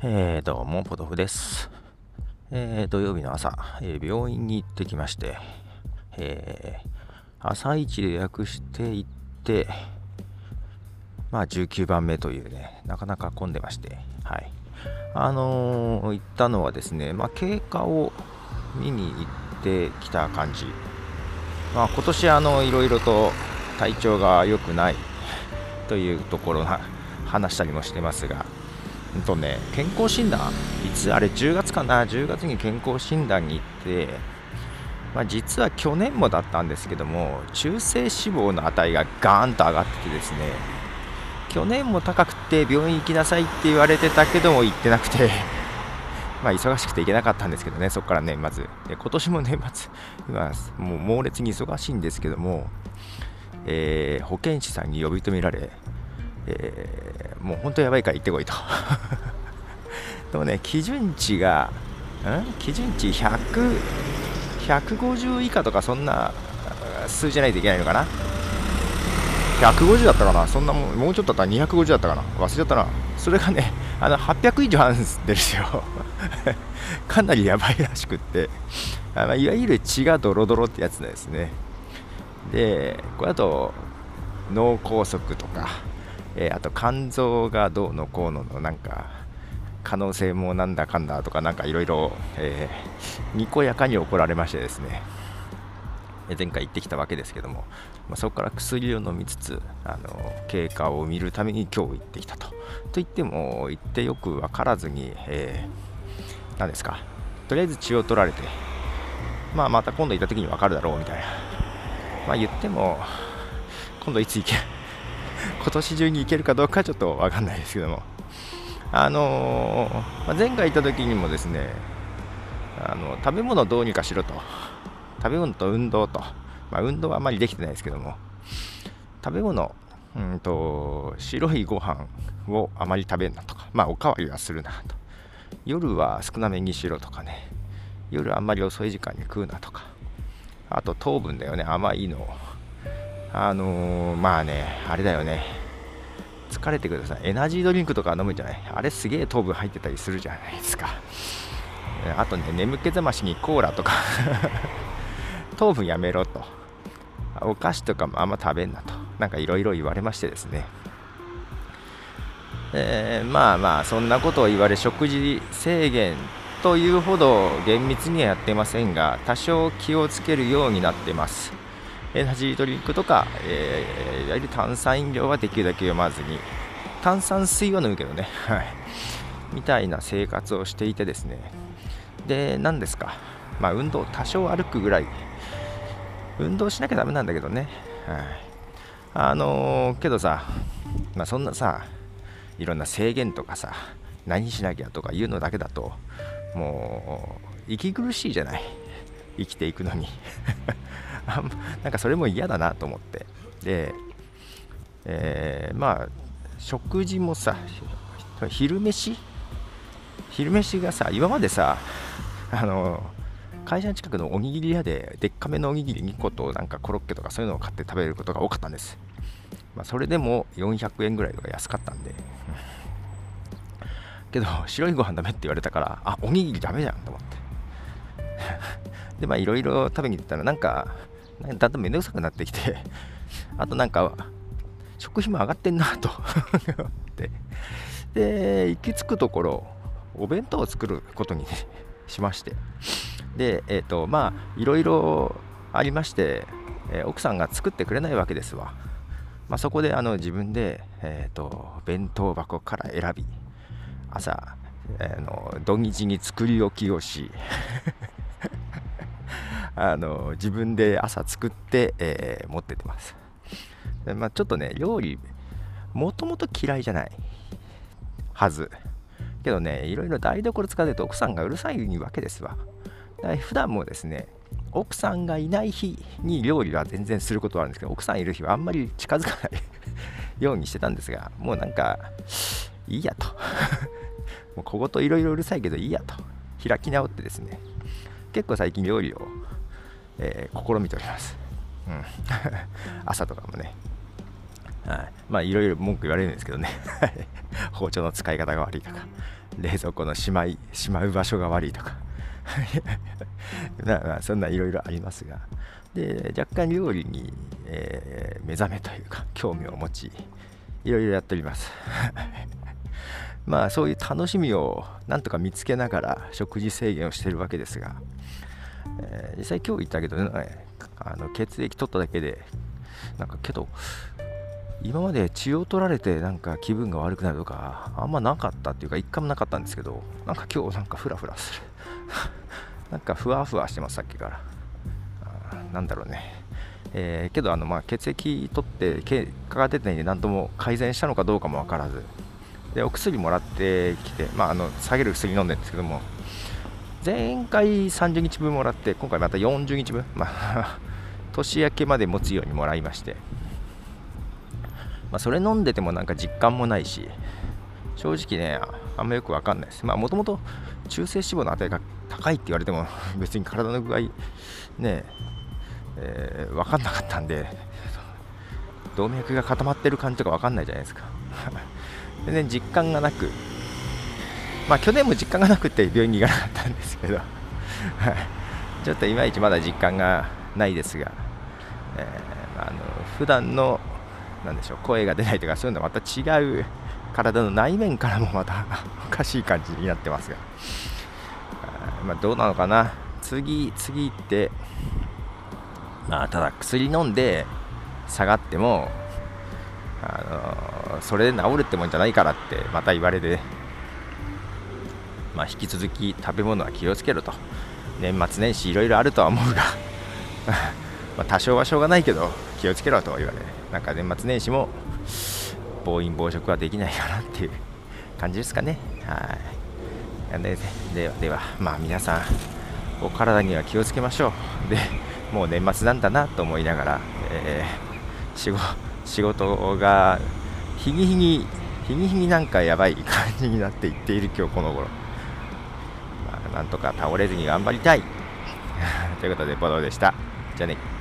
えー、どうも、ポトフです。えー、土曜日の朝、えー、病院に行ってきまして、えー、朝一で予約して行って、まあ、19番目というね、なかなか混んでまして、はい。あの、行ったのはですね、まあ、経過を見に行ってきた感じ。まあ、今年、あの、いろいろと体調が良くないというところが話したりもしてますが、うんとね、健康診断、いつ、あれ10月かな、10月に健康診断に行って、まあ、実は去年もだったんですけども、中性脂肪の値がガーンと上がっててですね、去年も高くて病院行きなさいって言われてたけども行ってなくて、まあ忙しくて行けなかったんですけどね、そこから年末。で今年も年末、今、もう猛烈に忙しいんですけども、えー、保健師さんに呼び止められ、えー、もう本当やばいから行ってこいと。でもね基準値がん？基準値100 150以下とかそんな数字じゃないといけないのかな？150だったかな？そんなももうちょっとだったら250だったかな？忘れちゃったな。それがねあの800以上あるんですよ。かなりやばいらしくって。あのいわゆる血がドロドロってやつですね。でこれだと脳梗塞とかえー、あと肝臓がどうのこうののなんか可能性もなんだかんだとかなんかいろいろにこやかに怒られましてですね。前回行ってきたわけですけども、まあ、そこから薬を飲みつつあの経過を見るために今日行ってきたと。と言っても行ってよく分からずに、えー、何ですか。とりあえず血を取られて、まあ、また今度行った時に分かるだろうみたいな、まあ、言っても今度いつ行け 今年中に行けるかどうかちょっと分かんないですけども、あのー、前回行った時にもですねあの食べ物どうにかしろと。食べ物と運動と、まあ、運動はあまりできてないですけども。食べ物うんと白いご飯をあまり食べんなとか。まあおかわりはするなと。夜は少なめにしろとかね。夜あんまり遅い時間に食うなとか。あと糖分だよね。甘いのあのー、まあね、あれだよね。疲れてください。エナジードリンクとか飲むんじゃない？あれすげえ糖分入ってたりするじゃないですか。あとね、眠気覚ましにコーラとか 糖分やめろと。お菓子とかもあんま食べんなと。なんかいろいろ言われましてですね。えー、まあまあ、そんなことを言われ、食事制限というほど厳密にはやってませんが、多少気をつけるようになってます。エナジードリンクとか、えー、いわゆる炭酸飲料はできるだけ読まずに、炭酸水は飲むけどね、はい。みたいな生活をしていてですね。で、何ですか？まあ、運動、多少歩くぐらい。運動しなきゃダメなんだけどね。はい。あのー、けどさ、まあ、そんなさ、いろんな制限とかさ、何しなきゃとかいうのだけだと、もう、息苦しいじゃない。生きていくのに なんかそれも嫌だなと思って。で、えー、まあ食事もさ昼飯？昼飯がさ今までさあの会社の近くのおにぎり屋ででっかめのおにぎり2個となんかコロッケとかそういうのを買って食べることが多かったんです、まあ、それでも400円ぐらいとか安かったんで。けど白いご飯ダメって言われたからあおにぎりダメじゃんと思って。でまあいろいろ食べに行ったらなんかだんだんめんどくさくなってきて、あとなんか、食費も上がってんなと で、で、行き着くところ、お弁当を作ることに、しまして、で、えっ、ー、と、まあ、いろいろありまして、えー、奥さんが作ってくれないわけですわ。まあ、そこであの自分で、えーと、弁当箱から選び朝、えー、の土日に作り置きをしあの自分で朝作って、えー、持ってってます、まあ、ちょっとね料理もともと嫌いじゃないはず。けどねいろいろ台所使ってると奥さんがうるさいわけですわ。だ普段もですね奥さんがいない日に料理は全然することはあるんですけど奥さんいる日はあんまり近づかない ようにしてたんですがもうなんかいいやと。もう小言いろいろうるさいけどいいやと。開き直ってですね。結構最近料理をえー、試みております。うん、朝とかもね。はい、まあいろいろ文句言われるんですけどね。包丁の使い方が悪いとか冷蔵庫のしまいしまう場所が悪いとか。まあそんないろいろありますが。で若干料理に、えー、目覚めというか興味を持ちいろいろやっております。まあそういう楽しみをなんとか見つけながら食事制限をしてるわけですが、えー、実際今日言ったけどねあの血液取っただけでなんかけど今まで血を取られてなんか気分が悪くなるとかあんまなかったっていうか一回もなかったんですけどなんか今日なんかフラフラする。なんかふわふわしてますさっきから。なんだろうね。えー、けどあのまあ血液取って結果が出てないんで何とも改善したのかどうかも分からず。でお薬もらってきて、まあ、あの下げる薬飲んでるんですけども前回30日分もらって今回また40日分、まあ 年明けまで持つようにもらいまして、まあ、それ飲んでてもなんか実感もないし正直ねあんまよく分かんないです。もともと中性脂肪の値が高いって言われても 別に体の具合ねえー、分かんなかったんで動脈が固まってる感じとか分かんないじゃないですか。全然実感がなくまあ去年も実感がなくて病院に行かなかったんですけど。ちょっといまいちまだ実感がないですが、えー、あの普段のなでしょう声が出ないとかそういうのはまた違う体の内面からもまた おかしい感じになってますが、まあ、どうなのかな。次次行ってまあただ薬飲んで下がってもあのそれで治るってもんじゃないからってまた言われて、まあ、引き続き食べ物は気をつけろと。年末年始いろいろあるとは思うが。ま多少はしょうがないけど気をつけろと言われなんか年末年始も暴飲暴食はできないかなっていう感じですかね。はい。でではではまあ皆さんお体には気をつけましょう。でもう年末なんだなと思いながら、えー、仕事仕事が日に日に日に日になんかやばい感じになっていっている今日この頃、なんとか倒れずに頑張りたい。ということでボドでした。じゃあね。